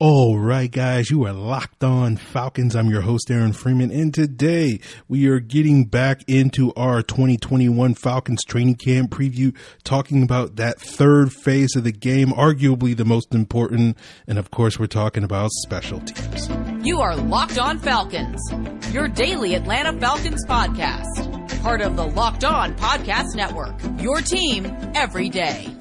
All right, guys, you are locked on Falcons. I'm your host, Aaron Freeman, and today we are getting back into our 2021 Falcons training camp preview, talking about that third phase of the game, arguably the most important. And of course, we're talking about special teams. You are Locked On Falcons, your daily Atlanta Falcons podcast, part of the Locked On Podcast Network, your team every day.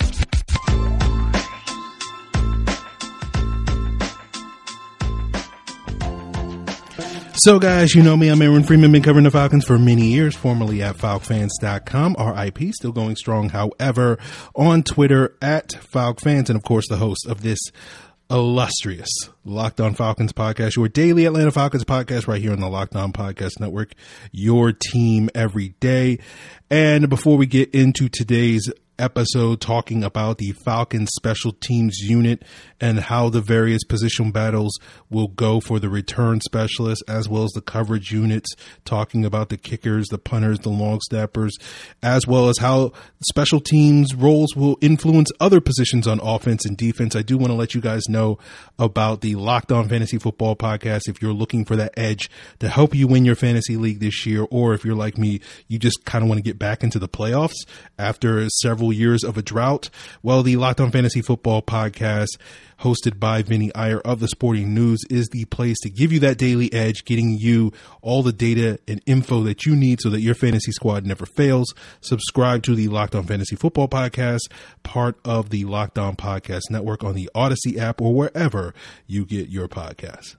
So, guys, you know me. I'm Aaron Freeman. Been covering the Falcons for many years, formerly at FalcFans.com. RIP, still going strong. However, on Twitter at FalcFans, and of course, the host of this illustrious Locked On Falcons podcast, your daily Atlanta Falcons podcast, right here on the Locked On Podcast Network. Your team every day. And before we get into today's episode talking about the Falcons special teams unit and how the various position battles will go for the return specialists as well as the coverage units, talking about the kickers, the punters, the long snappers, as well as how special teams roles will influence other positions on offense and defense. I do want to let you guys know about the Locked On Fantasy Football podcast if you're looking for that edge to help you win your fantasy league this year, or if you're like me, you just kind of want to get back into the playoffs after several years of a drought. Well, the Locked On Fantasy Football podcast hosted by Vinny Iyer of the Sporting News is the place to give you that daily edge, getting you all the data and info that you need so that your fantasy squad never fails. Subscribe to the Locked On Fantasy Football podcast, part of the Locked On Podcast Network on the Odyssey app or wherever you get your podcasts.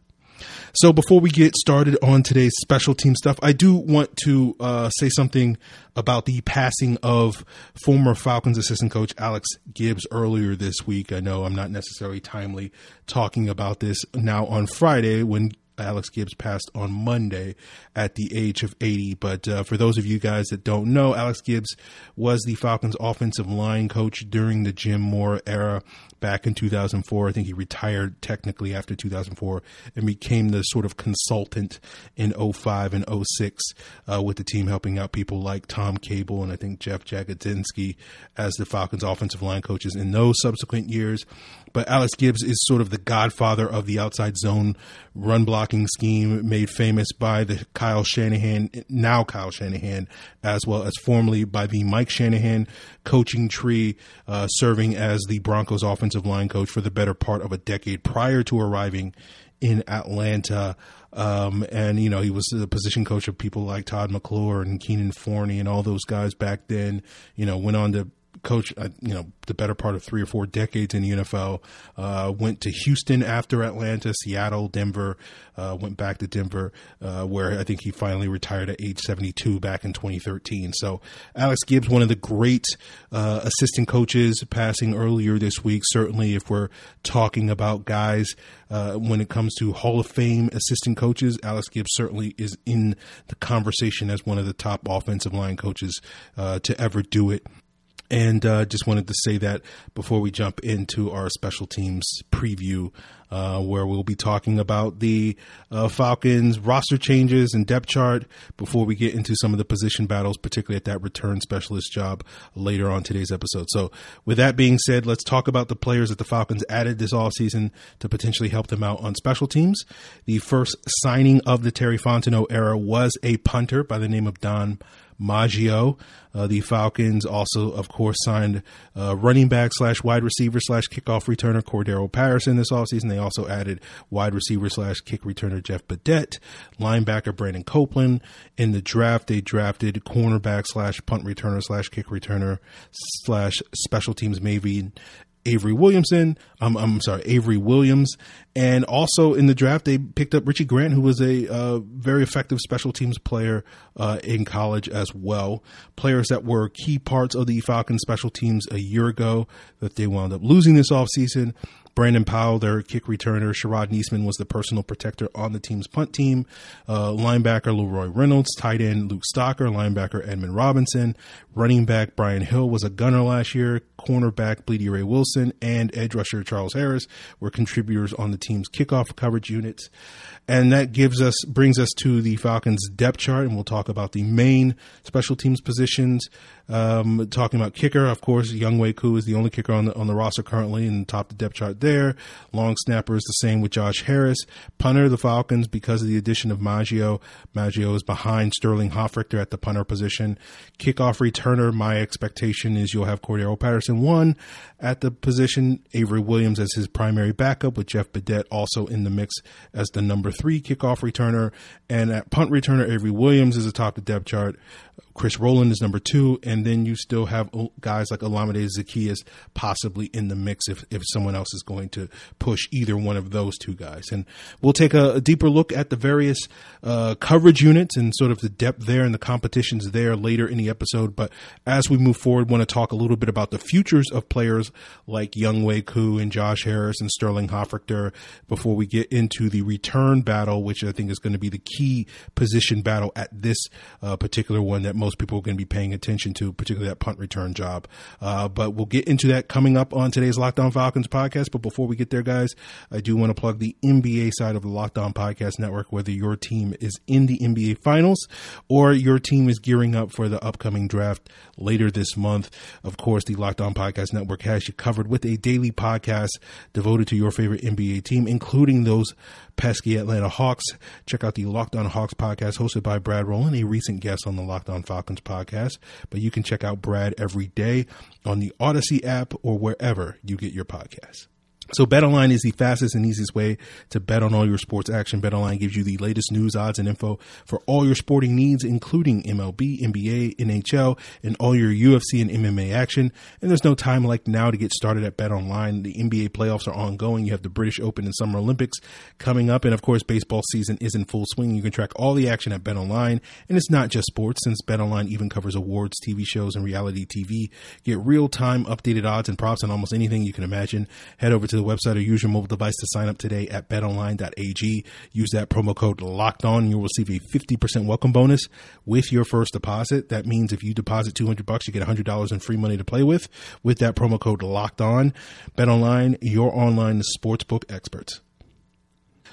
So before we get started on today's special team stuff, I do want to uh, say something about the passing of former Falcons assistant coach Alex Gibbs earlier this week. I know I'm not necessarily timely talking about this now on Friday when Alex Gibbs passed on Monday at the age of 80. But uh, for those of you guys that don't know, Alex Gibbs was the Falcons offensive line coach during the Jim Mora era back in 2004. I think he retired technically after 2004 and became the sort of consultant in 05 and 06 uh, with the team helping out people like Tom Cable and I think Jeff Jagodzinski as the Falcons offensive line coaches in those subsequent years. But Alex Gibbs is sort of the godfather of the outside zone run blocking scheme made famous by the Kyle Shanahan, now Kyle Shanahan, as well as formerly by the Mike Shanahan coaching tree, uh, serving as the Broncos offensive line coach for the better part of a decade prior to arriving in Atlanta. Um, and you know he was the position coach of people like Todd McClure and Kynan Forney and all those guys back then. You know went on to coach, uh, you know, the better part of three or four decades in the NFL. Uh, went to Houston after Atlanta, Seattle, Denver. Uh, went back to Denver, uh, where I think he finally retired at age 72 back in 2013. So Alex Gibbs, one of the great uh, assistant coaches, passing earlier this week. Certainly, if we're talking about guys uh, when it comes to Hall of Fame assistant coaches, Alex Gibbs certainly is in the conversation as one of the top offensive line coaches to ever do it. And uh, just wanted to say that before we jump into our special teams preview, uh, where we'll be talking about the uh, Falcons roster changes and depth chart before we get into some of the position battles, particularly at that return specialist job later on today's episode. So, with that being said, let's talk about the players that the Falcons added this offseason to potentially help them out on special teams. The first signing of the Terry Fontenot era was a punter by the name of Dom Maggio. Uh, the Falcons also, of course, signed uh, running back slash wide receiver slash kickoff returner Cordarrelle Patterson this offseason. They also added wide receiver slash kick returner Jeff Badet, linebacker Brandon Copeland. In the draft, they drafted cornerback slash punt returner slash kick returner slash special teams maybe Avery Williamson. Um, I'm sorry, Avery Williams, and also in the draft they picked up Richie Grant, who was a uh, very effective special teams player uh, in college as well. Players that were key parts of the Falcons special teams a year ago that they wound up losing this offseason. Brandon Powell, their kick returner. Sherrod Neasman was the personal protector on the team's punt team. Uh, linebacker LaRoy Reynolds, tight end Luke Stocker, linebacker Edmund Robinson, running back Brian Hill was a gunner last year. Cornerback Blidi Wreh-Wilson, and edge rusher Charles Harris were contributors on the team's kickoff coverage units. And that gives us, brings us to the Falcons depth chart, and we'll talk about the main special teams positions. Um, talking about kicker, of course, Younghoe Koo is the only kicker on the, on the roster currently and top the depth chart there. Long snapper is the same with Josh Harris. Punter, the Falcons, because of the addition of Maggio. Maggio is behind Sterling Hofrichter at the punter position. Kickoff returner, my expectation is you'll have Cordarrelle Patterson one at the position. Avery Williams as his primary backup with Jeff Badet also in the mix as the number three kickoff returner. And at punt returner, Avery Williams is atop the depth chart. Chris Rowland is number two, and then you still have guys like Olamide Zaccheaus possibly in the mix if, if someone else is going to push either one of those two guys. And we'll take a, a deeper look at the various uh, coverage units and sort of the depth there and the competitions there later in the episode. But as we move forward, want to talk a little bit about the futures of players like Younghoe Koo and Josh Harris and Sterling Hofrichter before we get into the return battle, which I think is going to be the key position battle at this uh, particular one that most people are going to be paying attention to, particularly that punt return job. Uh, but we'll get into that coming up on today's Locked On Falcons podcast. But before we get there, guys, I do want to plug the NBA side of the Locked On Podcast Network, whether your team is in the NBA Finals or your team is gearing up for the upcoming draft later this month. Of course, the Locked On Podcast Network has you covered with a daily podcast devoted to your favorite NBA team, including those pesky Atlanta Hawks. Check out the Locked On Hawks podcast hosted by Brad Rowland, a recent guest on the Locked On Falcons podcast. But you can check out Brad every day on the Odyssey app or wherever you get your podcasts. So BetOnline is the fastest and easiest way to bet on all your sports action. BetOnline gives you the latest news, odds, and info for all your sporting needs, including MLB, NBA, NHL, and all your UFC and MMA action. And there's no time like now to get started at BetOnline. The NBA playoffs are ongoing. You have the British Open and Summer Olympics coming up, and of course, baseball season is in full swing. You can track all the action at BetOnline, and it's not just sports, since BetOnline even covers awards, TV shows, and reality TV. Get real time updated odds and props on almost anything you can imagine. Head over to to the website or use your mobile device to sign up today at betonline.ag. Use that promo code locked on. You'll receive a 50% welcome bonus with your first deposit. That means if you deposit 200 bucks, you get $100 in free money to play with with that promo code locked on. BetOnline, your online sportsbook experts.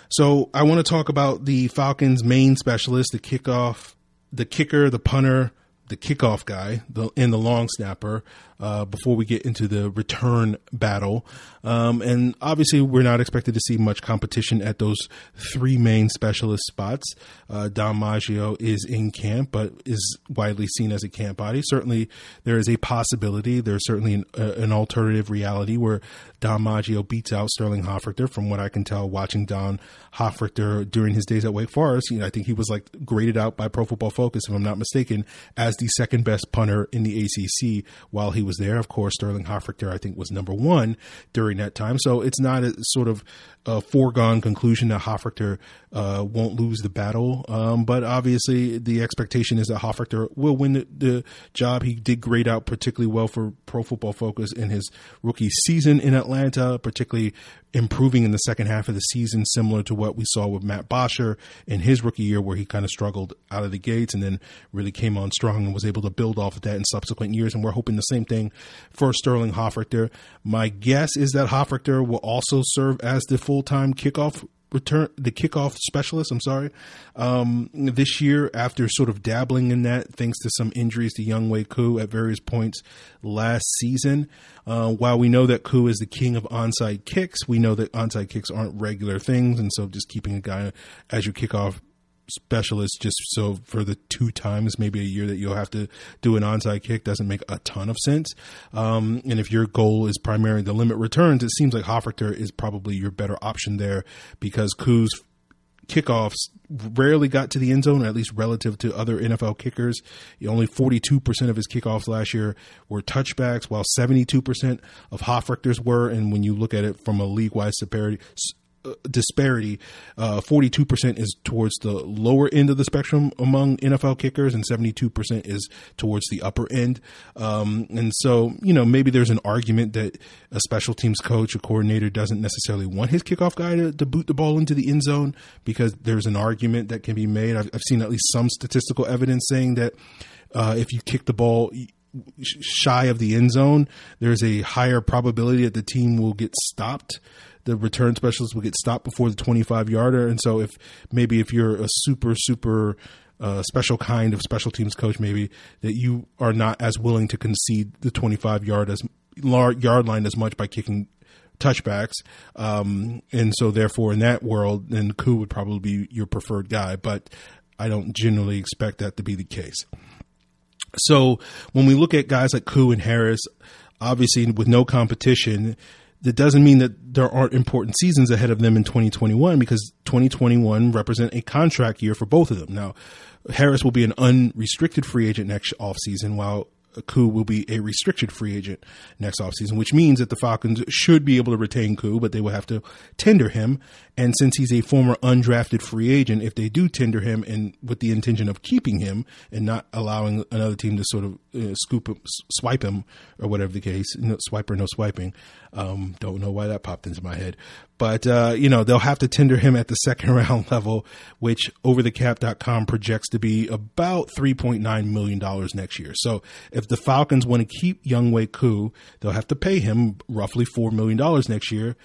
So I want to talk about the Falcons main specialist, the kickoff, the kicker, the punter, the kickoff guy, the and the long snapper, uh, before we get into the return battle. Um, and obviously, we're not expected to see much competition at those three main specialist spots. Uh, Dom Maggio is in camp, but is widely seen as a camp body. Certainly, there is a possibility. There's certainly an, uh, an alternative reality where Dom Maggio beats out Sterling Hofrichter. From what I can tell, watching Don Hofrichter during his days at Wake Forest, you know, I think he was like graded out by Pro Football Focus, if I'm not mistaken, as the second best punter in the ACC while he was there. Of course, Sterling Hofrichter, I think, was number one during that time. So it's not a sort of a foregone conclusion that Hofrichter uh, won't lose the battle. Um, but obviously, the expectation is that Hofrichter will win the, the, job. He did grade out particularly well for Pro Football Focus in his rookie season in Atlanta, particularly improving in the second half of the season, similar to what we saw with Matt Bosher in his rookie year, where he kind of struggled out of the gates and then really came on strong and was able to build off of that in subsequent years. And we're hoping the same thing for Sterling Hofrichter. My guess is that Hofrichter will also serve as the full time kickoff return the kickoff specialist. I'm sorry. Um, this year, after sort of dabbling in that, thanks to some injuries to Younghoe Koo at various points last season. Uh, while we know that Koo is the king of onside kicks, we know that onside kicks aren't regular things, and so just keeping a guy as your kickoff specialist just so for the two times maybe a year that you'll have to do an onside kick doesn't make a ton of sense. Um, and if your goal is primarily to limit returns, it seems like Hofrichter is probably your better option there because Koo's kickoffs rarely got to the end zone, at least relative to other NFL kickers. Only 42% of his kickoffs last year were touchbacks, while 72% of Hofrichter's were. And when you look at it from a league wide disparity, disparity. Uh, 42% is towards the lower end of the spectrum among NFL kickers, and 72% is towards the upper end. Um, and so, you know, maybe there's an argument that a special teams coach, a coordinator, doesn't necessarily want his kickoff guy to, to boot the ball into the end zone because there's an argument that can be made. I've, I've seen at least some statistical evidence saying that uh, if you kick the ball, shy of the end zone, there's a higher probability that the team will get stopped the return specialist will get stopped before the 25 yarder. And so if maybe if you're a super, super uh, special kind of special teams coach, maybe that you are not as willing to concede the 25 yard as yard line as much by kicking touchbacks. Um, and so therefore in that world, then Koo would probably be your preferred guy, but I don't generally expect that to be the case. So when we look at guys like Koo and Harris, obviously with no competition, that doesn't mean that there aren't important seasons ahead of them in 2021 because 2021 represent a contract year for both of them. Now, Harris will be an unrestricted free agent next offseason while Koo will be a restricted free agent next offseason, which means that the Falcons should be able to retain Koo, but they will have to tender him. And since he's a former undrafted free agent, if they do tender him and with the intention of keeping him and not allowing another team to sort of uh, scoop him, swipe him or whatever the case, no, swiper, no swiping. Um, don't know why that popped into my head, but, uh, you know, they'll have to tender him at the second round level, which overthecap.com projects to be about $3.9 million next year. So if the Falcons want to keep Younghoe Koo, they'll have to pay him roughly $4 million next year.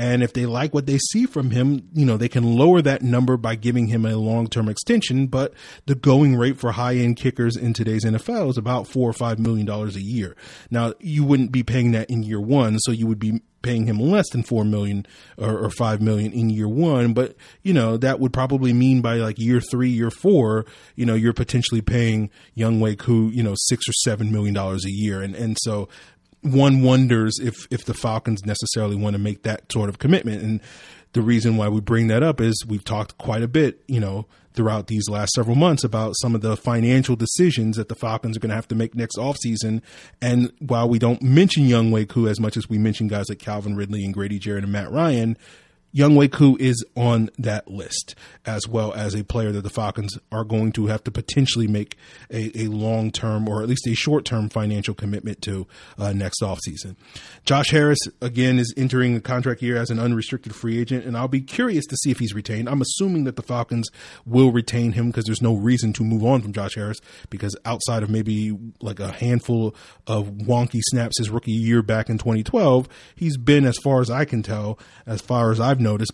And if they like what they see from him, you know, they can lower that number by giving him a long term extension. But the going rate for high end kickers in today's NFL is about four or five million dollars a year. Now, you wouldn't be paying that in year one, so you would be paying him less than four million or, or, five million in year one. But you know that would probably mean by like year three, year four, you know you're potentially paying Younghoe Koo, you know six or seven million dollars a year, and and so one wonders if if the Falcons necessarily want to make that sort of commitment. And the reason why we bring that up is we've talked quite a bit, you know, throughout these last several months about some of the financial decisions that the Falcons are going to have to make next offseason. And while we don't mention Younghoe Koo as much as we mention guys like Calvin Ridley and Grady Jarrett and Matt Ryan, Younghoe Koo is on that list, as well as a player that the Falcons are going to have to potentially make a, a long term or at least a short term financial commitment to uh, next offseason. Josh Harris, again, is entering a contract year as an unrestricted free agent, and I'll be curious to see if he's retained. I'm assuming that the Falcons will retain him because there's no reason to move on from Josh Harris because outside of maybe like a handful of wonky snaps his rookie year back in 2012, he's been, as far as I can tell, as far as I've I've noticed,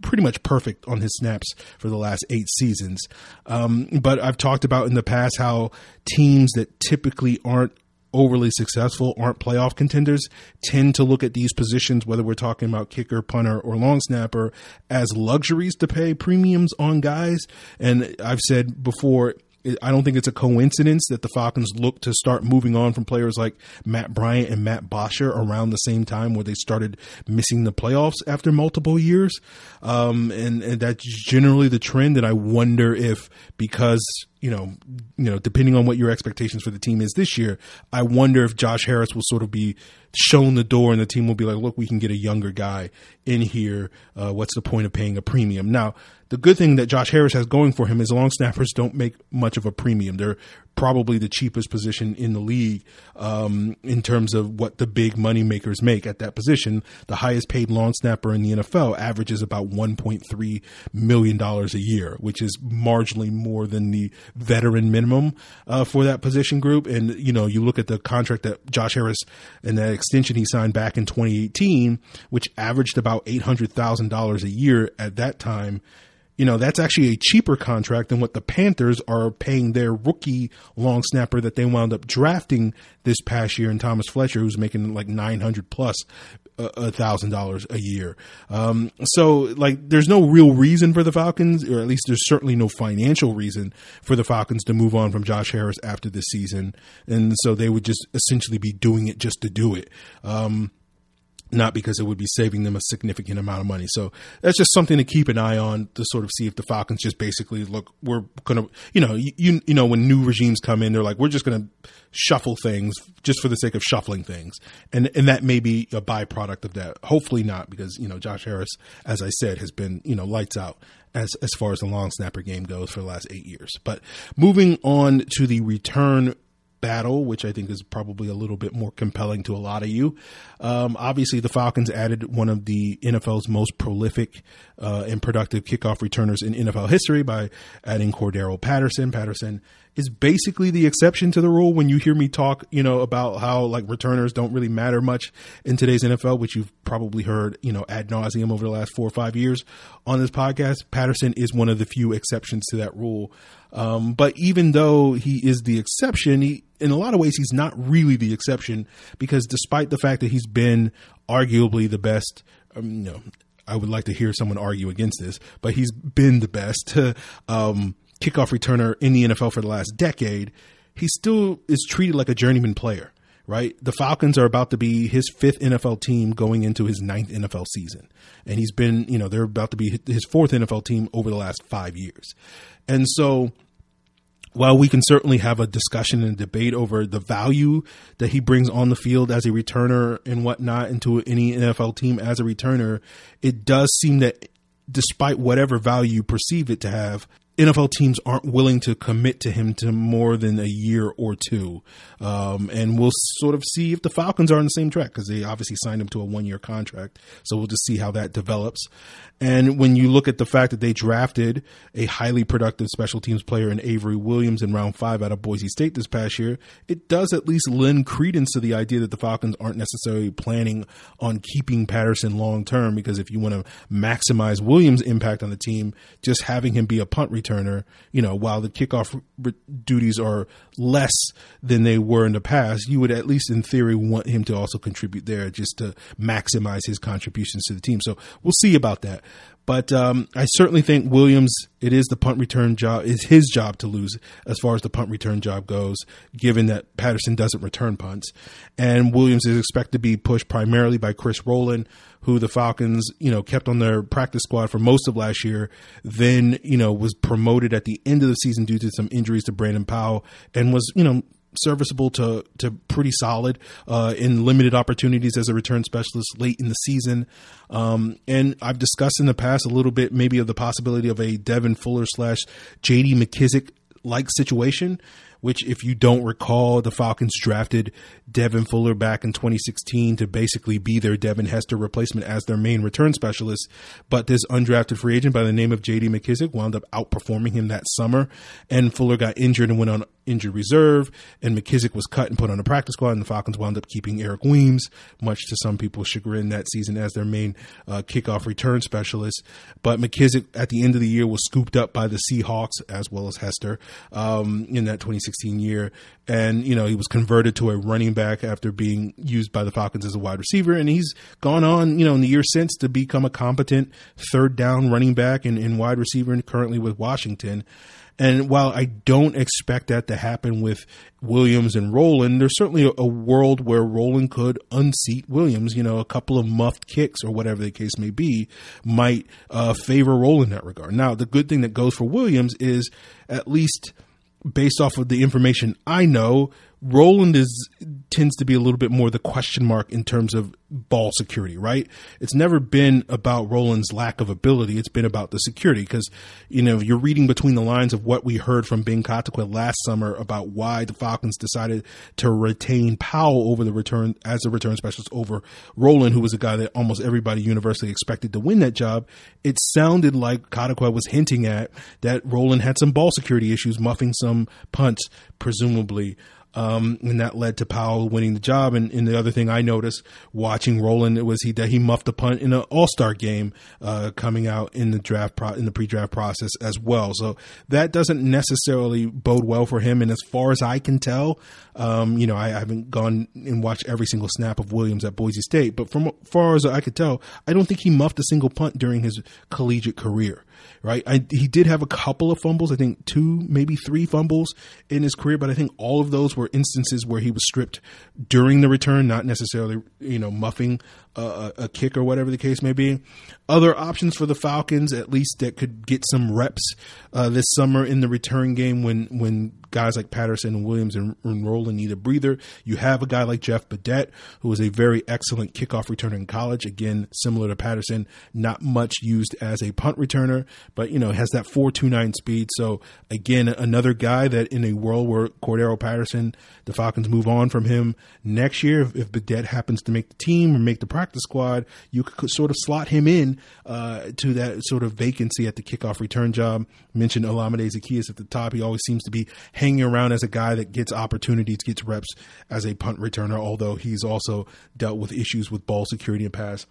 pretty much perfect on his snaps for the last eight seasons. Um, but I've talked about in the past how teams that typically aren't overly successful, aren't playoff contenders, tend to look at these positions, whether we're talking about kicker, punter, or long snapper, as luxuries to pay premiums on guys. And I've said before, I don't think it's a coincidence that the Falcons look to start moving on from players like Matt Bryant and Matt Bosher around the same time where they started missing the playoffs after multiple years. Um, and, and that's generally the trend. And I wonder if because you know, you know, depending on what your expectations for the team is this year, I wonder if Josh Harris will sort of be shown the door and the team will be like, look, we can get a younger guy in here. Uh, what's the point of paying a premium? Now, the good thing that Josh Harris has going for him is long snappers don't make much of a premium. They're probably the cheapest position in the league um, in terms of what the big money makers make at that position. The highest paid long snapper in the NFL averages about $1.3 million a year, which is marginally more than the veteran minimum uh, for that position group. And, you know, you look at the contract that Josh Harris and that extension he signed back in 2018, which averaged about $800,000 a year at that time you know, that's actually a cheaper contract than what the Panthers are paying their rookie long snapper that they wound up drafting this past year in Thomas Fletcher, who's making like 900 plus a thousand dollars a year. Um, so like, there's no real reason for the Falcons, or at least there's certainly no financial reason for the Falcons to move on from Josh Harris after this season. And so they would just essentially be doing it just to do it. Um, not because it would be saving them a significant amount of money. So that's just something to keep an eye on to sort of see if the Falcons just basically look, we're going to, you know, you, you know, when new regimes come in, they're like, we're just going to shuffle things just for the sake of shuffling things. And, and that may be a byproduct of that. Hopefully not because, you know, Josh Harris, as I said, has been, you know, lights out as, as far as the long snapper game goes for the last eight years. But moving on to the return battle, which I think is probably a little bit more compelling to a lot of you. Um, obviously, the Falcons added one of the NFL's most prolific uh, and productive kickoff returners in NFL history by adding Cordarrelle Patterson. Patterson is basically the exception to the rule when you hear me talk, you know, about how like returners don't really matter much in today's NFL, which you've probably heard, you know, ad nauseum over the last four or five years on this podcast. Patterson is one of the few exceptions to that rule. Um, but even though he is the exception, he, in a lot of ways, he's not really the exception because despite the fact that he's been arguably the best, um, you know, I would like to hear someone argue against this, but he's been the best um, kickoff returner in the NFL for the last decade. He still is treated like a journeyman player, right? The Falcons are about to be his fifth NFL team going into his ninth NFL season. And he's been, you know, they're about to be his fourth NFL team over the last five years. And so while we can certainly have a discussion and debate over the value that he brings on the field as a returner and whatnot into any NFL team as a returner, it does seem that despite whatever value you perceive it to have, NFL teams aren't willing to commit to him to more than a year or two. Um, and we'll sort of see if the Falcons are on the same track because they obviously signed him to a one year contract. So we'll just see how that develops. And when you look at the fact that they drafted a highly productive special teams player in Avery Williams in round five out of Boise State this past year, it does at least lend credence to the idea that the Falcons aren't necessarily planning on keeping Patterson long term because if you want to maximize Williams' impact on the team, just having him be a punt return returner, you know, while the kickoff re- duties are less than they were in the past, you would at least in theory want him to also contribute there just to maximize his contributions to the team. So we'll see about that. But um, I certainly think Williams, it is the punt return job, is his job to lose as far as the punt return job goes, given that Patterson doesn't return punts. And Williams is expected to be pushed primarily by Chris Rowland, who the Falcons, you know, kept on their practice squad for most of last year, then, you know, was promoted at the end of the season due to some injuries to Brandon Powell and was, you know, serviceable to to pretty solid uh, in limited opportunities as a return specialist late in the season. Um, and I've discussed in the past a little bit maybe of the possibility of a Devin Fuller slash J.D. McKissic like situation which, if you don't recall, the Falcons drafted Devin Fuller back in 2016 to basically be their Devin Hester replacement as their main return specialist. But this undrafted free agent by the name of JD McKissic wound up outperforming him that summer, and Fuller got injured and went on injured reserve, and McKissic was cut and put on the practice squad, and the Falcons wound up keeping Eric Weems, much to some people's chagrin that season, as their main uh, kickoff return specialist. But McKissic, at the end of the year, was scooped up by the Seahawks as well as Hester um, in that 2016 2016 year. And, you know, he was converted to a running back after being used by the Falcons as a wide receiver. And he's gone on, you know, in the year since to become a competent third down running back and, and wide receiver and currently with Washington. And while I don't expect that to happen with Williams and Rowland, there's certainly a, a, world where Rowland could unseat Williams. You know, a couple of muffed kicks or whatever the case may be might uh, favor Rowland in that regard. Now, the good thing that goes for Williams is at least – based off of the information I know, Rowland is tends to be a little bit more the question mark in terms of ball security, right? It's never been about Rowland's lack of ability. It's been about the security because, you know, you're reading between the lines of what we heard from Ben Kotwica last summer about why the Falcons decided to retain Powell over the return as a return specialist over Rowland, who was a guy that almost everybody universally expected to win that job. It sounded like Kotwica was hinting at that Rowland had some ball security issues, muffing some punts, presumably. Um, and that led to Powell winning the job. And, and, the other thing I noticed watching Rowland was he that he muffed a punt in an All Star game uh, coming out in the draft pro- in the pre draft process as well. So that doesn't necessarily bode well for him. And as far as I can tell, um, you know, I, I, haven't gone and watched every single snap of Williams at Boise State, but from far as I could tell, I don't think he muffed a single punt during his collegiate career right? I, he did have a couple of fumbles, I think two, maybe three fumbles in his career, but I think all of those were instances where he was stripped during the return, not necessarily, you know, muffing a, a, kick or whatever the case may be. Other options for the Falcons, at least that could get some reps uh, this summer in the return game when when guys like Patterson and Williams and, and Rowland need a breather. You have a guy like Jeff Badet, who was a very excellent kickoff returner in college. Again, similar to Patterson, not much used as a punt returner, but you know has that four two nine speed. So again, another guy that in a world where Cordarrelle Patterson, the Falcons move on from him next year, if, if Badet happens to make the team or make the practice squad, you could sort of slot him in uh, to that sort of vacancy at the kickoff return job. Mentioned Olamide Zaccheaus at the top. He always seems to be hanging around as a guy that gets opportunities, gets reps as a punt returner, although he's also dealt with issues with ball security and pass.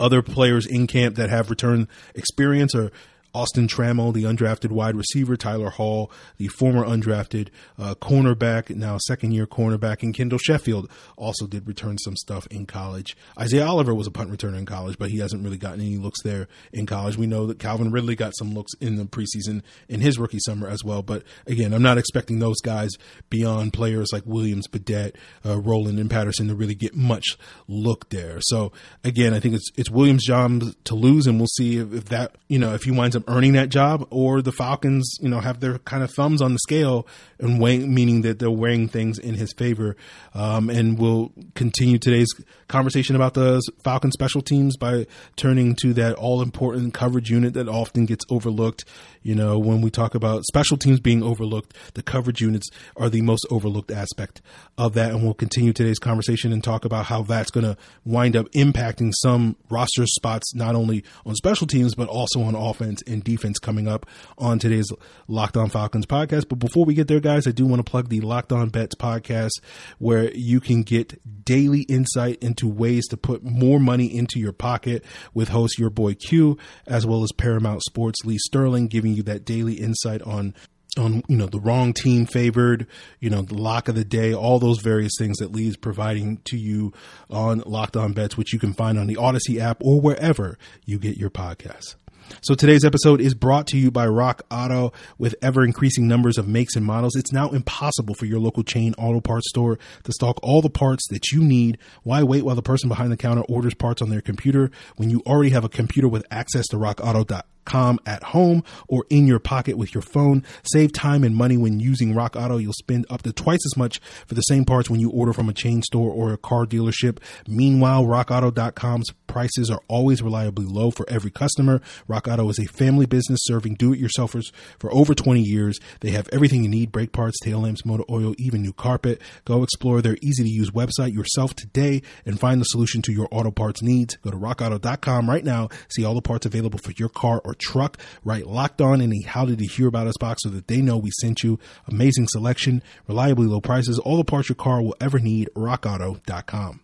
Other players in camp that have return experience are Austin Trammell, the undrafted wide receiver, Tyler Hall, the former undrafted uh, cornerback, now second year cornerback, and Kendall Sheffield also did return some stuff in college. Isaiah Oliver was a punt returner in college, but he hasn't really gotten any looks there in college. We know that Calvin Ridley got some looks in the preseason in his rookie summer as well. But again, I'm not expecting those guys beyond players like Williams, Badet, uh, Rowland, and Patterson to really get much look there. So again, I think it's it's Williams' job to lose, and we'll see if, if that you know if he winds up earning that job, or the Falcons, you know, have their kind of thumbs on the scale and weighing, meaning that they're weighing things in his favor. Um, and we'll continue today's conversation about the Falcon special teams by turning to that all important coverage unit that often gets overlooked. You know, when we talk about special teams being overlooked, the coverage units are the most overlooked aspect of that. And we'll continue today's conversation and talk about how that's going to wind up impacting some roster spots, not only on special teams, but also on offense and defense coming up on today's Locked On Falcons podcast. But before we get there, guys, I do want to plug the Locked On Bets podcast where you can get daily insight into ways to put more money into your pocket with host your boy Q, as well as Paramount Sports Lee Sterling, giving you that daily insight on on you know the wrong team favored, you know the lock of the day, all those various things that Lee is providing to you on Locked On Bets, which you can find on the Odyssey app or wherever you get your podcasts. So today's episode is brought to you by Rock Auto. With ever increasing numbers of makes and models, it's now impossible for your local chain auto parts store to stock all the parts that you need. Why wait while the person behind the counter orders parts on their computer when you already have a computer with access to rockauto.com? Com at home or in your pocket with your phone. Save time and money when using Rock Auto. You'll spend up to twice as much for the same parts when you order from a chain store or a car dealership. Meanwhile, rockauto.com's prices are always reliably low for every customer. Rock Auto is a family business serving do-it-yourselfers for over 20 years. They have everything you need, brake parts, tail lamps, motor oil, even new carpet. Go explore their easy to use website yourself today and find the solution to your auto parts needs. Go to rockauto.com right now. See all the parts available for your car or truck. Right, locked on in the How Did You Hear About Us box so that they know we sent you. Amazing selection, reliably low prices, all the parts your car will ever need. RockAuto.com.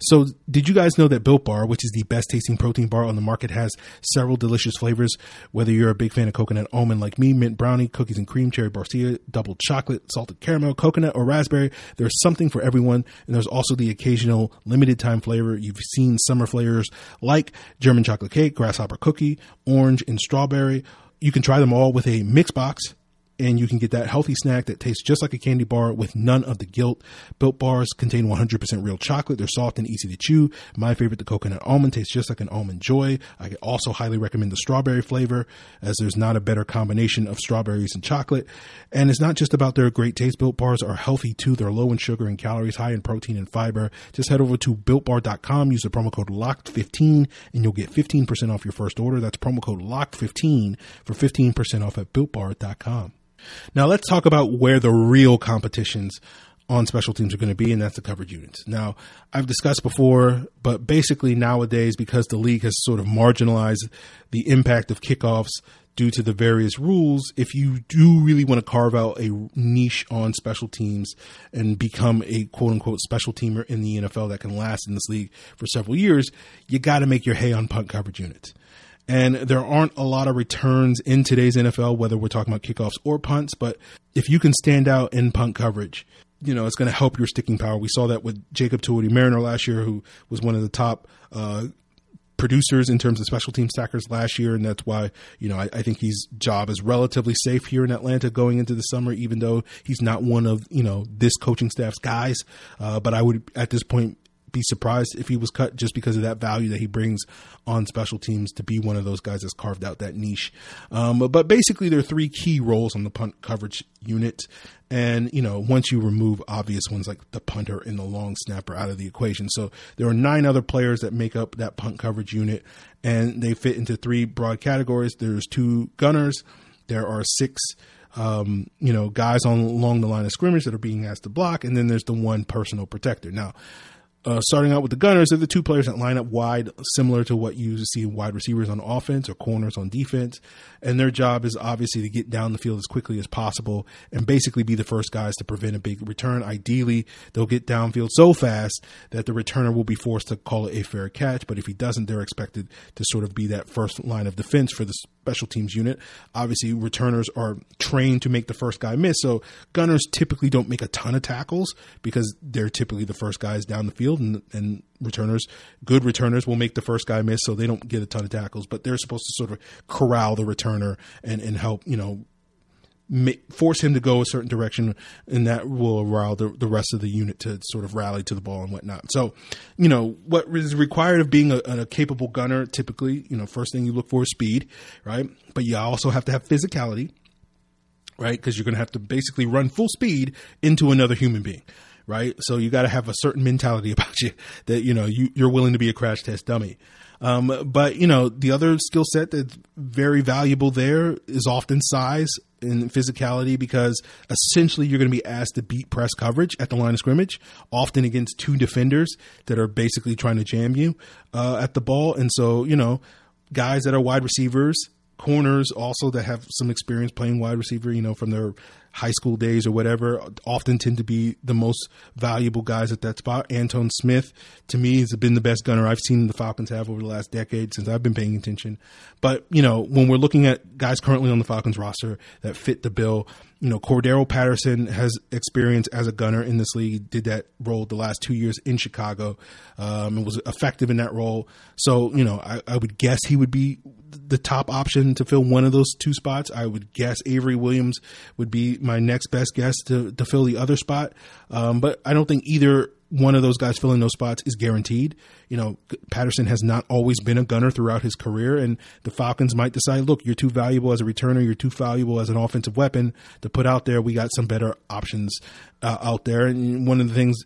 So, did you guys know that Built Bar, which is the best tasting protein bar on the market, has several delicious flavors? Whether you're a big fan of coconut almond like me, mint brownie, cookies and cream, cherry barcia, double chocolate, salted caramel, coconut, or raspberry, there's something for everyone. And there's also the occasional limited time flavor. You've seen summer flavors like German chocolate cake, grasshopper cookie, orange, and strawberry. You can try them all with a mix box and you can get that healthy snack that tastes just like a candy bar with none of the guilt. Built bars contain 100% real chocolate. They're soft and easy to chew. My favorite, the coconut almond, tastes just like an almond joy. I also highly recommend the strawberry flavor as there's not a better combination of strawberries and chocolate. And it's not just about their great taste. Built bars are healthy too. They're low in sugar and calories, high in protein and fiber. Just head over to builtbar.com, use the promo code LOCKED15 and you'll get 15% off your first order. That's promo code LOCKED15 for 15% off at builtbar.com. Now let's talk about where the real competitions on special teams are going to be, and that's the coverage units. Now, I've discussed before, but basically nowadays, because the league has sort of marginalized the impact of kickoffs due to the various rules, if you do really want to carve out a niche on special teams and become a quote unquote special teamer in the NFL that can last in this league for several years, you got to make your hay on punt coverage units. And there aren't a lot of returns in today's NFL, whether we're talking about kickoffs or punts. But if you can stand out in punt coverage, you know, it's going to help your sticking power. We saw that with Jacob Tuioti Mariner last year, who was one of the top uh, producers in terms of special team stackers last year, and that's why you know I, I, think his job is relatively safe here in Atlanta going into the summer, even though he's not one of you know this coaching staff's guys. Uh, but I would at this point be surprised if he was cut just because of that value that he brings on special teams to be one of those guys that's carved out that niche. Um, but basically, there are three key roles on the punt coverage unit. And, you know, once you remove obvious ones like the punter and the long snapper out of the equation. So there are nine other players that make up that punt coverage unit, and they fit into three broad categories. There's two gunners, there are six um, you know, guys on along the line of scrimmage that are being asked to block, and then there's the one personal protector. Now, Uh, starting out with the Gunners, they're the two players that line up wide, similar to what you see wide receivers on offense or corners on defense. And their job is obviously to get down the field as quickly as possible and basically be the first guys to prevent a big return. Ideally, they'll get downfield so fast that the returner will be forced to call it a fair catch. But if he doesn't, they're expected to sort of be that first line of defense for the special teams unit. Obviously, returners are trained to make the first guy miss. So gunners typically don't make a ton of tackles because they're typically the first guys down the field, and, and returners, good returners, will make the first guy miss, so they don't get a ton of tackles. But they're supposed to sort of corral the returner and and help you know force him to go a certain direction, and that will allow the, the rest of the unit to sort of rally to the ball and whatnot. So, you know, what is required of being a, a, capable gunner, typically, you know, first thing you look for is speed, right? But you also have to have physicality, right? Because you're going to have to basically run full speed into another human being. Right, so you got to have a certain mentality about you that you know you, you're willing to be a crash test dummy. Um, but you know, the other skill set that's very valuable there is often size and physicality because essentially you're going to be asked to beat press coverage at the line of scrimmage, often against two defenders that are basically trying to jam you uh, at the ball. And so, you know, guys that are wide receivers, corners also that have some experience playing wide receiver, you know, from their high school days or whatever often tend to be the most valuable guys at that spot. Antone Smith, to me, has been the best gunner I've seen the Falcons have over the last decade since I've been paying attention. But, you know, when we're looking at guys currently on the Falcons roster that fit the bill, you know, Cordarrelle Patterson has experience as a gunner in this league, did that role the last two years in Chicago, um, and was effective in that role. So, you know, I, I would guess he would be the top option to fill one of those two spots. I would guess Avery Williams would be my next best guess to, to fill the other spot. Um, but I don't think either one of those guys filling those spots is guaranteed. You know, Patterson has not always been a gunner throughout his career, and the Falcons might decide, look, you're too valuable as a returner, you're too valuable as an offensive weapon to put out there. We got some better options uh, out there. And one of the things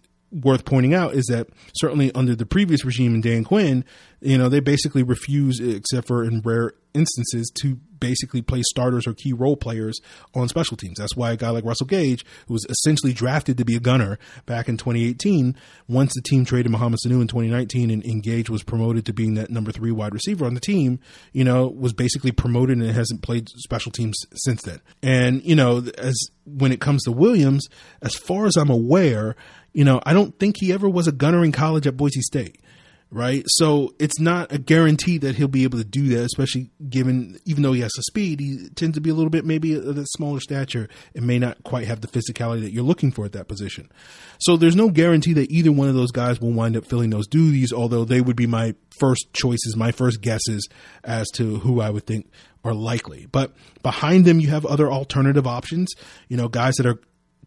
worth pointing out is that certainly under the previous regime in Dan Quinn, you know, they basically refuse, except for in rare instances, to basically play starters or key role players on special teams. That's why a guy like Russell Gage, who was essentially drafted to be a gunner back in 2018, once the team traded Mohamed Sanu in 2019 and, and Gage was promoted to being that number three wide receiver on the team, you know, was basically promoted and hasn't played special teams since then. And, you know, as when it comes to Williams, as far as I'm aware, you know, I don't think he ever was a gunner in college at Boise State right? So it's not a guarantee that he'll be able to do that, especially given even though he has the speed, he tends to be a little bit maybe a, smaller stature and may not quite have the physicality that you're looking for at that position. So there's no guarantee that either one of those guys will wind up filling those duties, although they would be my first choices, my first guesses as to who I would think are likely. But behind them, you have other alternative options, you know, guys that are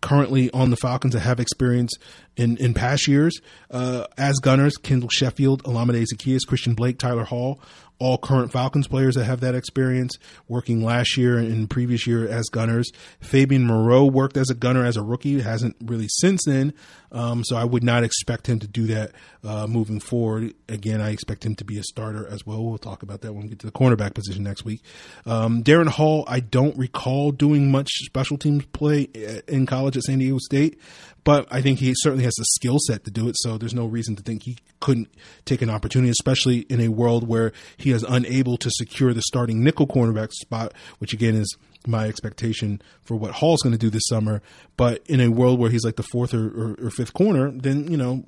currently on the Falcons that have experience in, in past years uh, as gunners Kendall Sheffield, Olamide Zaccheaus, Christian Blake, Tyler Hall all current Falcons players that have that experience working last year and previous year as gunners. Fabian Moreau worked as a gunner as a rookie, hasn't really since then. Um, so I would not expect him to do that uh, moving forward. Again, I expect him to be a starter as well. We'll talk about that when we get to the cornerback position next week. Um, Darren Hall, I don't recall doing much special teams play in college at San Diego State, but I think he certainly has the skill set to do it. So there's no reason to think he couldn't take an opportunity, especially in a world where he is unable to secure the starting nickel cornerback spot, which again is my expectation for what Hall's going to do this summer. But in a world where he's like the fourth or, or, or fifth corner, then, you know,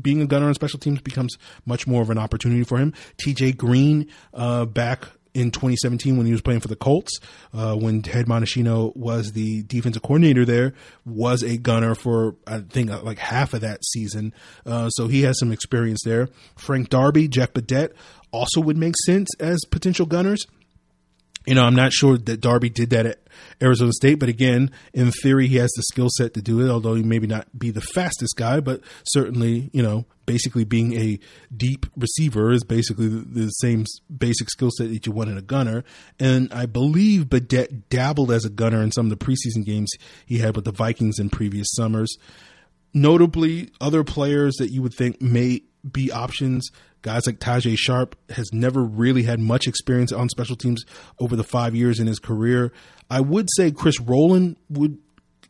being a gunner on special teams becomes much more of an opportunity for him. TJ Green, uh, back in 2017 when he was playing for the Colts, uh, when Ted Monachino was the defensive coordinator there, was a gunner for I think uh, like half of that season. Uh, so he has some experience there. Frank Darby, Jack Badet also would make sense as potential gunners. You know, I'm not sure that Darby did that at Arizona State, but again, in theory, he has the skill set to do it, although he maybe not be the fastest guy, but certainly, you know, basically being a deep receiver is basically the, the same basic skill set that you want in a gunner. And I believe Badet dabbled as a gunner in some of the preseason games he had with the Vikings in previous summers. Notably, other players that you would think may be options. Guys like Tajaé Sharpe has never really had much experience on special teams over the five years in his career. I would say Chris Rowland would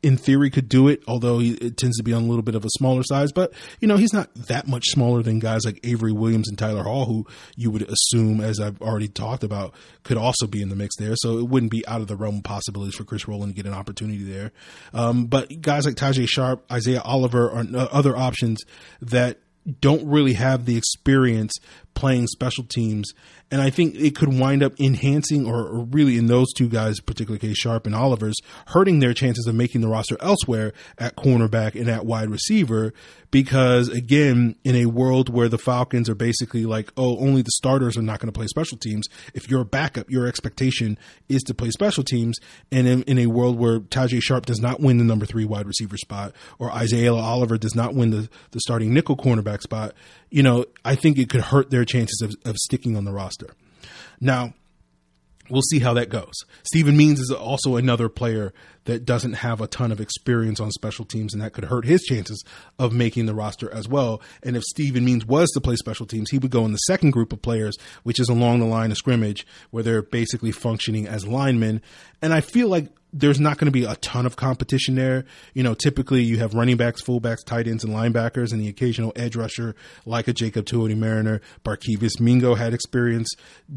in theory could do it, although he it tends to be on a little bit of a smaller size. But you know, he's not that much smaller than guys like Avery Williams and Tyler Hall, who you would assume, as I've already talked about, could also be in the mix there. So it wouldn't be out of the realm of possibilities for Chris Rowland to get an opportunity there. Um, but guys like Tajaé Sharpe, Isaiah Oliver are other options that don't really have the experience playing special teams. And I think it could wind up enhancing, or, or, really in those two guys, particularly case Sharpe and Oliver's, hurting their chances of making the roster elsewhere at cornerback and at wide receiver. Because again, in a world where the Falcons are basically like, oh, only the starters are not going to play special teams. If you're a backup, your expectation is to play special teams. And in, in a world where Tajaé Sharpe does not win the number three wide receiver spot, or Isaiah Oliver does not win the, the starting nickel cornerback spot, you know, I think it could hurt their chances of, of sticking on the roster. Now, we'll see how that goes. Steven Means is also another player that doesn't have a ton of experience on special teams, and that could hurt his chances of making the roster as well. And if Steven Means was to play special teams, he would go in the second group of players, which is along the line of scrimmage, where they're basically functioning as linemen. And I feel like there's not going to be a ton of competition there. You know, typically you have running backs, fullbacks, tight ends, and linebackers, and the occasional edge rusher like a Jacob Tuioti Mariner. Barkevious Mingo had experience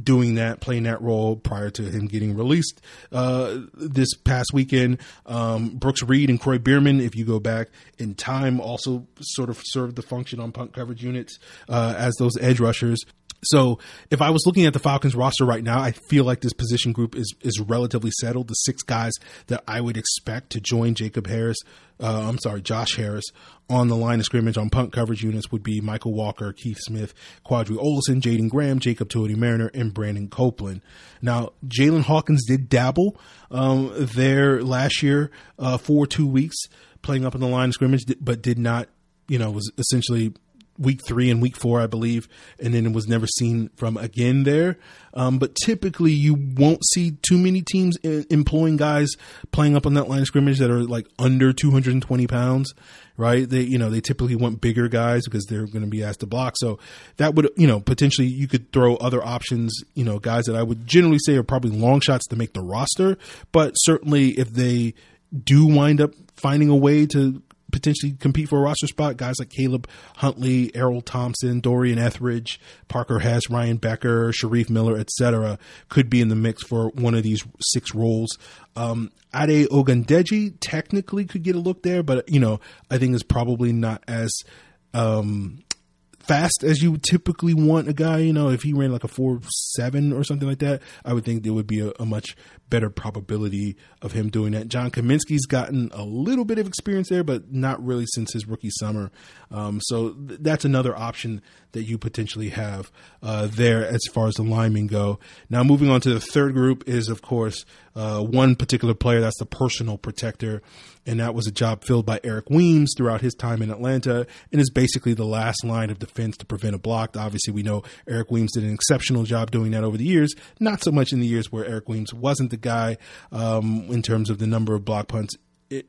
doing that, playing that role prior to him getting released uh, this past weekend. Um, Brooks Reed and Kroy Bierman, if you go back in time, also sort of served the function on punt coverage units uh, as those edge rushers. So if I was looking at the Falcons roster right now, I feel like this position group is is relatively settled. The six guys that I would expect to join Jacob Harris, uh, I'm sorry, Josh Harris on the line of scrimmage on punt coverage units would be Michael Walker, Keith Smith, Qadree Ollison, Jaeden Graham, Jacob Tuioti Mariner, and Brandon Copeland. Now, Jaylinn Hawkins did dabble um, there last year uh, for two weeks, playing up in the line of scrimmage, but did not, you know, was essentially week three and week four, I believe, and then it was never seen from again there. Um, but typically, you won't see too many teams in, employing guys playing up on that line of scrimmage that are like under 220 pounds, right? They, you know, they typically want bigger guys because they're going to be asked to block. So that would, you know, potentially you could throw other options, you know, guys that I would generally say are probably long shots to make the roster, but certainly if they do wind up finding a way to potentially compete for a roster spot. Guys like Caleb Huntley, Erroll Thompson, Dorian Etheridge, Parker Hesse, Ryan Becker, Shareef Miller, etc., could be in the mix for one of these six roles. Um, Ade Ogundeji technically could get a look there, but you know I think is probably not as um, fast as you typically want a guy. You know, if he ran like a four seven or something like that, I would think there would be a, a much better probability of him doing that. John Cominsky's gotten a little bit of experience there, but not really since his rookie summer. Um, so th- that's another option that you potentially have uh, there as far as the linemen go. Now, moving on to the third group is, of course, uh, one particular player that's the personal protector, and that was a job filled by Eric Weems throughout his time in Atlanta, and is basically the last line of defense to prevent a block. Obviously, we know Eric Weems did an exceptional job doing that over the years. Not so much in the years where Eric Weems wasn't the guy um, in terms of the number of block punts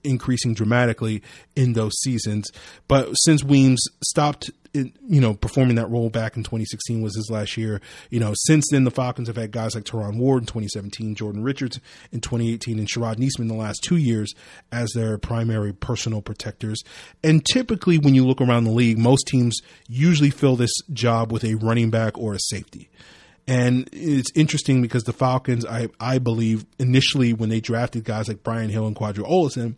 increasing dramatically in those seasons. But since Weems stopped, you know, performing that role back in 2016 was his last year. You know, since then the Falcons have had guys like Terron Ward in 2017, Jordan Richards in 2018, and Sherrod Neasman the last two years as their primary personal protectors. And typically, when you look around the league, most teams usually fill this job with a running back or a safety. And it's interesting because the Falcons, I, I believe, initially when they drafted guys like Brian Hill and Qadree Ollison,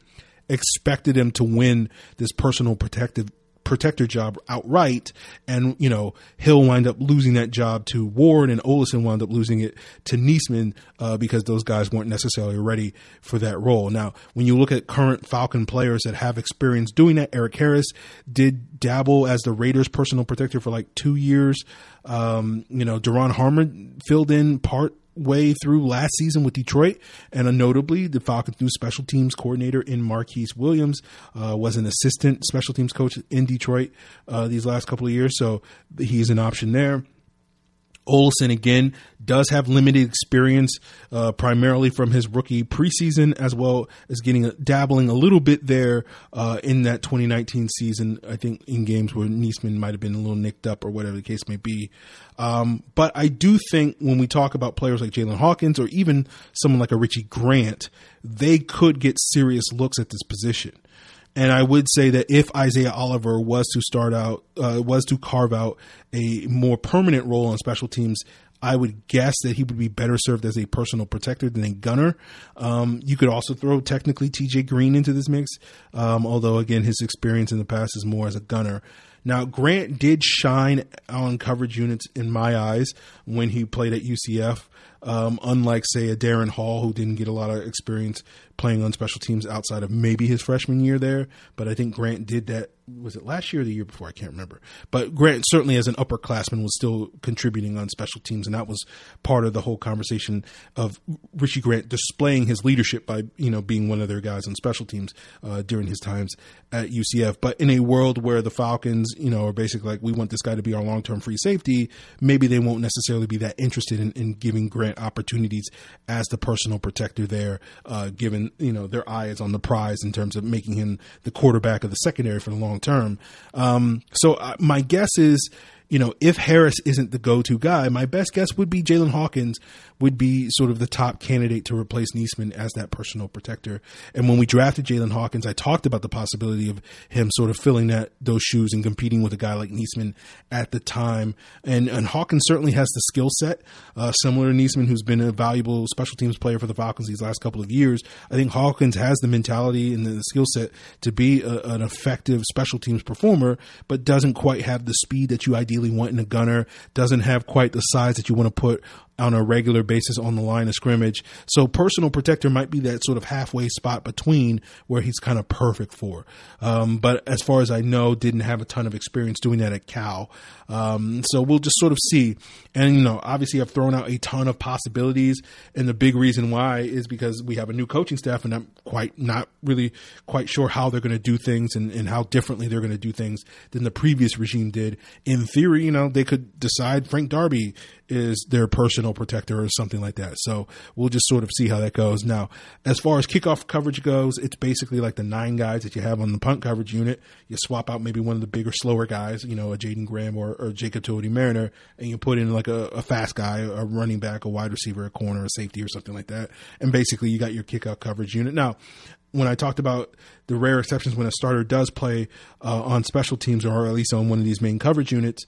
expected them to win this personal protective protector job outright. And, you know, Hill wind up losing that job to Ward and Ollison wound up losing it to Neasman uh, because those guys weren't necessarily ready for that role. Now, when you look at current Falcon players that have experience doing that, Erik Harris did dabble as the Raiders personal protector for like two years. Um, you know, Duron Harmon filled in part way through last season with Detroit, and notably, the Falcons' new special teams coordinator in Marquice Williams uh, was an assistant special teams coach in Detroit uh, these last couple of years, so he's an option there. Ollison again does have limited experience, uh, primarily from his rookie preseason, as well as getting dabbling a little bit there uh, in that 2019 season. I think in games where Neasman might have been a little nicked up or whatever the case may be. Um, but I do think when we talk about players like Jaylinn Hawkins or even someone like a Richie Grant, they could get serious looks at this position. And I would say that if Isaiah Oliver was to start out, uh, was to carve out a more permanent role on special teams, I would guess that he would be better served as a personal protector than a gunner. Um, you could also throw technically TJ Green into this mix, um, although again his experience in the past is more as a gunner. Now Grant did shine on coverage units in my eyes when he played at UCF. Um, unlike say a Darren Hall who didn't get a lot of experience playing on special teams outside of maybe his freshman year there, but I think Grant did that was it last year or the year before? I can't remember. But Grant certainly as an upperclassman was still contributing on special teams, and that was part of the whole conversation of Richie Grant displaying his leadership by you know being one of their guys on special teams uh, during his times at UCF. But in a world where the Falcons, you know, are basically like we want this guy to be our long term free safety, maybe they won't necessarily be that interested in, in giving Grant opportunities as the personal protector there, uh, given you know their eye is on the prize in terms of making him the quarterback of the secondary for the long long term. Um, so uh, my guess is, you know, if Harris isn't the go-to guy, my best guess would be Jaylinn Hawkins would be sort of the top candidate to replace Neasman as that personal protector. And when we drafted Jaylinn Hawkins, I talked about the possibility of him sort of filling that those shoes and competing with a guy like Neasman at the time. And and Hawkins certainly has the skill set, uh, similar to Neasman, who's been a valuable special teams player for the Falcons these last couple of years. I think Hawkins has the mentality and the skill set to be a, an effective special teams performer, but doesn't quite have the speed that you ideally want in a gunner. Doesn't have quite the size that you want to put on a regular basis on the line of scrimmage. So personal protector might be that sort of halfway spot between where he's kind of perfect for. Um, but as far as I know, didn't have a ton of experience doing that at Cal. Um, so we'll just sort of see. And, you know, obviously I've thrown out a ton of possibilities. And the big reason why is because we have a new coaching staff and I'm quite not really quite sure how they're going to do things and, and how differently they're going to do things than the previous regime did. In theory, you know, they could decide Frank Darby is their protector or something like that. So we'll just sort of see how that goes. Now, as far as kickoff coverage goes, it's basically like the nine guys that you have on the punt coverage unit. You swap out maybe one of the bigger, slower guys, you know, a Jaeden Graham or, or Jacob Tuioti Mariner, and you put in like a, a, fast guy, a running back, a wide receiver, a corner, a safety, or something like that. And basically, you got your kickoff coverage unit. Now, when I talked about the rare exceptions when a starter does play uh, on special teams or at least on one of these main coverage units,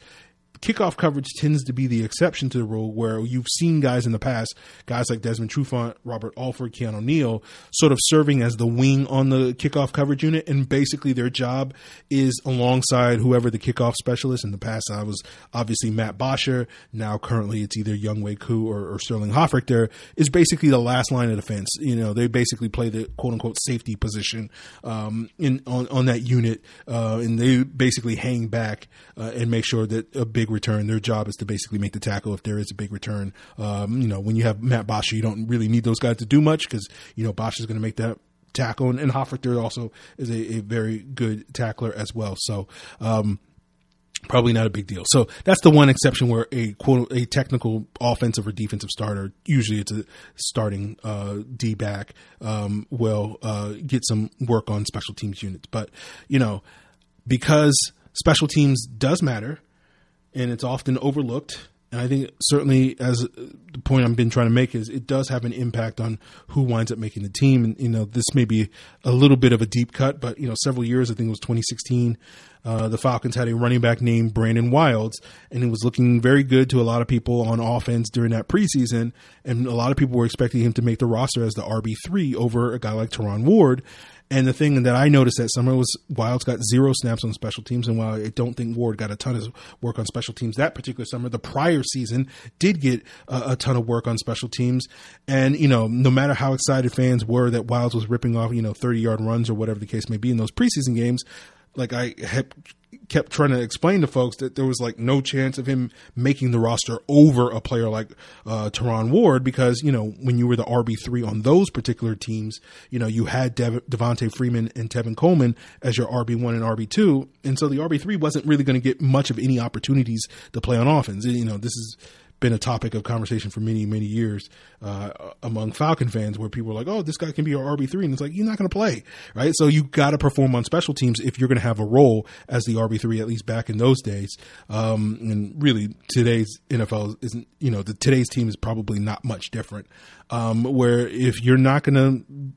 kickoff coverage tends to be the exception to the rule where you've seen guys in the past, guys like Desmond Trufant, Robert Alford, Keanu Neal, sort of serving as the wing on the kickoff coverage unit. And basically their job is alongside whoever the kickoff specialist. In the past, I was obviously Matt Bosher. Now currently it's either Younghoe Koo or, or Sterling Hofrichter is basically the last line of defense. You know, they basically play the quote unquote safety position, um, in, on, on that unit. Uh, and they basically hang back, uh, and make sure that a big return. Their job is to basically make the tackle if there is a big return. Um, you know, when you have Matt Bosher, you don't really need those guys to do much because, you know, Bosch is going to make that tackle. And, and also is a, a, very good tackler as well. So, um, probably not a big deal. So that's the one exception where a quote a technical offensive or defensive starter, usually it's a starting uh, D back, um, will uh, get some work on special teams units. But you know, because special teams does matter, and it's often overlooked. And I think certainly, as the point I've been trying to make is, it does have an impact on who winds up making the team. And you know, this may be a little bit of a deep cut, but you know, several years, I think it was 2016, uh, the Falcons had a running back named Brandon Wilds, and he was looking very good to a lot of people on offense during that preseason. And a lot of people were expecting him to make the roster as the RB three over a guy like Terron Ward. And the thing that I noticed that summer was Wilds got zero snaps on special teams. And while I don't think Ward got a ton of work on special teams that particular summer, the prior season did get a, a ton of work on special teams. And, you know, no matter how excited fans were that Wilds was ripping off, you know, 30 yard runs or whatever the case may be in those preseason games, like I kept trying to explain to folks that there was like no chance of him making the roster over a player like uh, Terron Ward because you know when you were the RB three on those particular teams, you know you had Dev- Devonta Freeman and Tevin Coleman as your RB one and RB two, and so the RB three wasn't really going to get much of any opportunities to play on offense. You know this is been a topic of conversation for many, many years uh, among Falcon fans, where people are like, "Oh, this guy can be our RB three, and it's like you're not going to play, right? So you got to perform on special teams if you're going to have a role as the RB three, at least back in those days. Um, and really, today's NFL isn't, you know, the today's team is probably not much different. Um, where if you're not going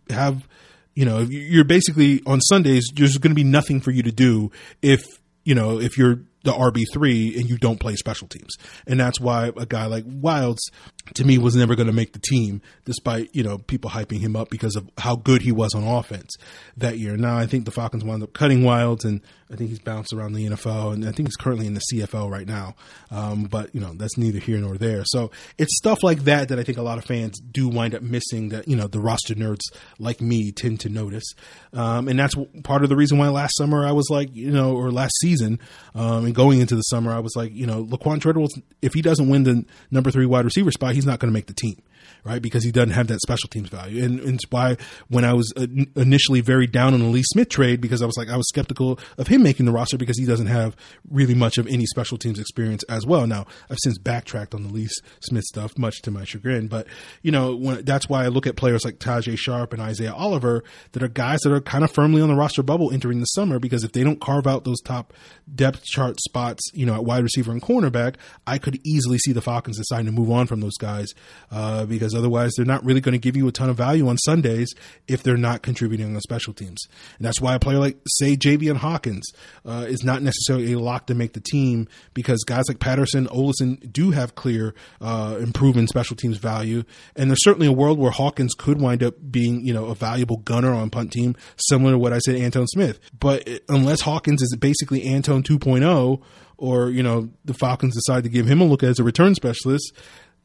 to have you know, you're basically on Sundays, there's going to be nothing for you to do if, you know, if you're the RB3 and you don't play special teams. And that's why a guy like Wilds to me was never going to make the team despite, you know, people hyping him up because of how good he was on offense that year. Now I think the Falcons wound up cutting Wilds and I think he's bounced around the NFL and I think he's currently in the CFL right now. Um, but you know, that's neither here nor there. So it's stuff like that that I think a lot of fans do wind up missing that, you know, the roster nerds like me tend to notice. Um, and that's part of the reason why last summer I was like, you know, or last season, um, going into the summer, I was like, you know, Laquan Treadwell, if he doesn't win the number three wide receiver spot, he's not going to make the team right? Because he doesn't have that special teams value. And, and it's why when I was uh, initially very down on the Lee Smith trade, because I was like, I was skeptical of him making the roster because he doesn't have really much of any special teams experience as well. Now, I've since backtracked on the Lee Smith stuff, much to my chagrin. But, you know, when, that's why I look at players like Tajaé Sharpe and Isaiah Oliver that are guys that are kind of firmly on the roster bubble entering the summer because if they don't carve out those top depth chart spots, you know, at wide receiver and cornerback, I could easily see the Falcons deciding to move on from those guys uh, because because otherwise they're not really going to give you a ton of value on Sundays if they're not contributing on special teams. And that's why a player like, say, Javian Hawkins uh, is not necessarily a lock to make the team because guys like Patterson, Ollison do have clear uh, improvement special teams value. And there's certainly a world where Hawkins could wind up being, you know, a valuable gunner on punt team, similar to what I said Antone Smith. But unless Hawkins is basically Antone 2.0, or you know the Falcons decide to give him a look as a return specialist,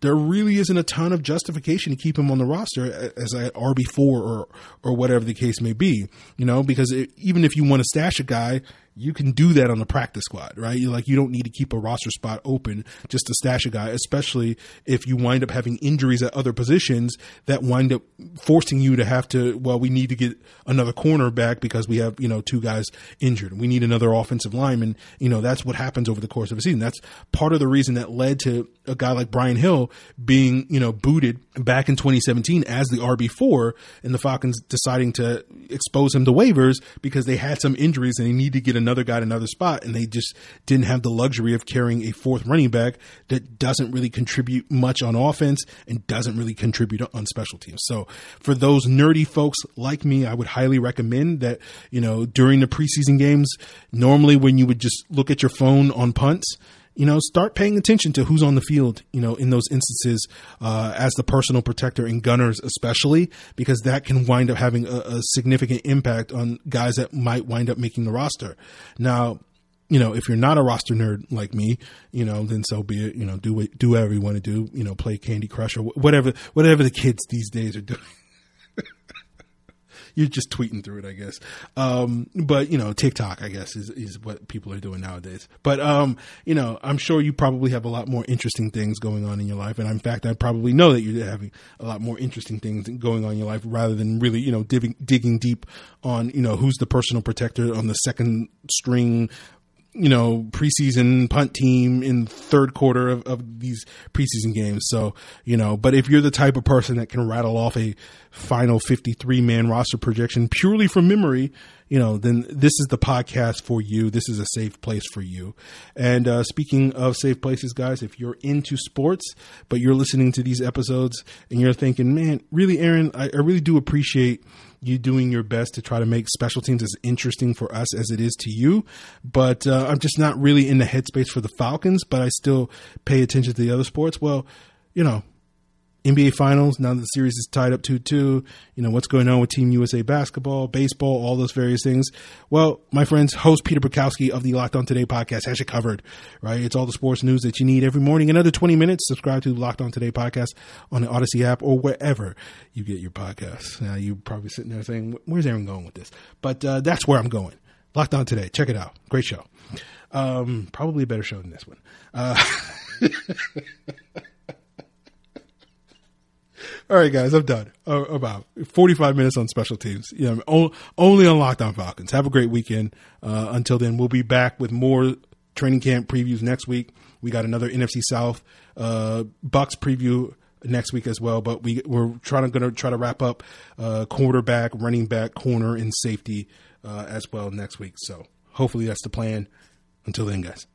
there really isn't a ton of justification to keep him on the roster as a RB four or or whatever the case may be. You know, because it, even if you want to stash a guy, you can do that on the practice squad, right? You like you don't need to keep a roster spot open just to stash a guy, especially if you wind up having injuries at other positions that wind up forcing you to have to. Well, we need to get another corner back because we have you know two guys injured. We need another offensive lineman. You know that's what happens over the course of a season. That's part of the reason that led to a guy like Brian Hill being you know booted back in 2017 as the RB four, and the Falcons deciding to expose him to waivers because they had some injuries and they need to get another guy at another spot, and they just didn't have the luxury of carrying a fourth running back that doesn't really contribute much on offense and doesn't really contribute on special teams. So for those nerdy folks like me, I would highly recommend that, you know, during the preseason games, normally when you would just look at your phone on punts, you know, start paying attention to who's on the field, you know, in those instances, uh, as the personal protector and gunners, especially because that can wind up having a, a significant impact on guys that might wind up making the roster. Now, you know, if you're not a roster nerd like me, you know, then so be it. You know, do do whatever you want to do. You know, play Candy Crush or whatever whatever the kids these days are doing you're just tweeting through it, I guess. Um, but you know, TikTok, I guess, is is what people are doing nowadays. But um, you know, I'm sure you probably have a lot more interesting things going on in your life, and in fact, I probably know that you're having a lot more interesting things going on in your life rather than really, you know, digging digging deep on you know who's the personal protector on the second string you know, preseason punt team in third quarter of, of these preseason games. So, you know, but if you're the type of person that can rattle off a final 53 man roster projection purely from memory, you know, then this is the podcast for you. This is a safe place for you. And uh, speaking of safe places, guys, if you're into sports, but you're listening to these episodes and you're thinking, man, really, Aaron, I, I really do appreciate you doing your best to try to make special teams as interesting for us as it is to you. But uh, I'm just not really in the headspace for the Falcons, but I still pay attention to the other sports. Well, you know, NBA Finals. Now that the series is tied up 2 2, you know, what's going on with Team USA basketball, baseball, all those various things. Well, my friends, host Peter Bukowski of the Locked On Today podcast has you covered, right? It's all the sports news that you need every morning. Another 20 minutes. Subscribe to the Locked On Today podcast on the Odyssey app or wherever you get your podcasts. Now, you're probably sitting there saying, where's Aaron going with this? But uh, that's where I'm going. Locked On Today. Check it out. Great show. Um, probably a better show than this one. Uh, All right, guys, I'm done. Uh, about 45 minutes on special teams. Only on Locked On Falcons. Have a great weekend. Uh, until then, we'll be back with more training camp previews next week. We got another NFC South uh, Bucs preview next week as well. But we we're trying to going to try to wrap up uh, quarterback, running back, corner, and safety uh, as well next week. So hopefully that's the plan. Until then, guys.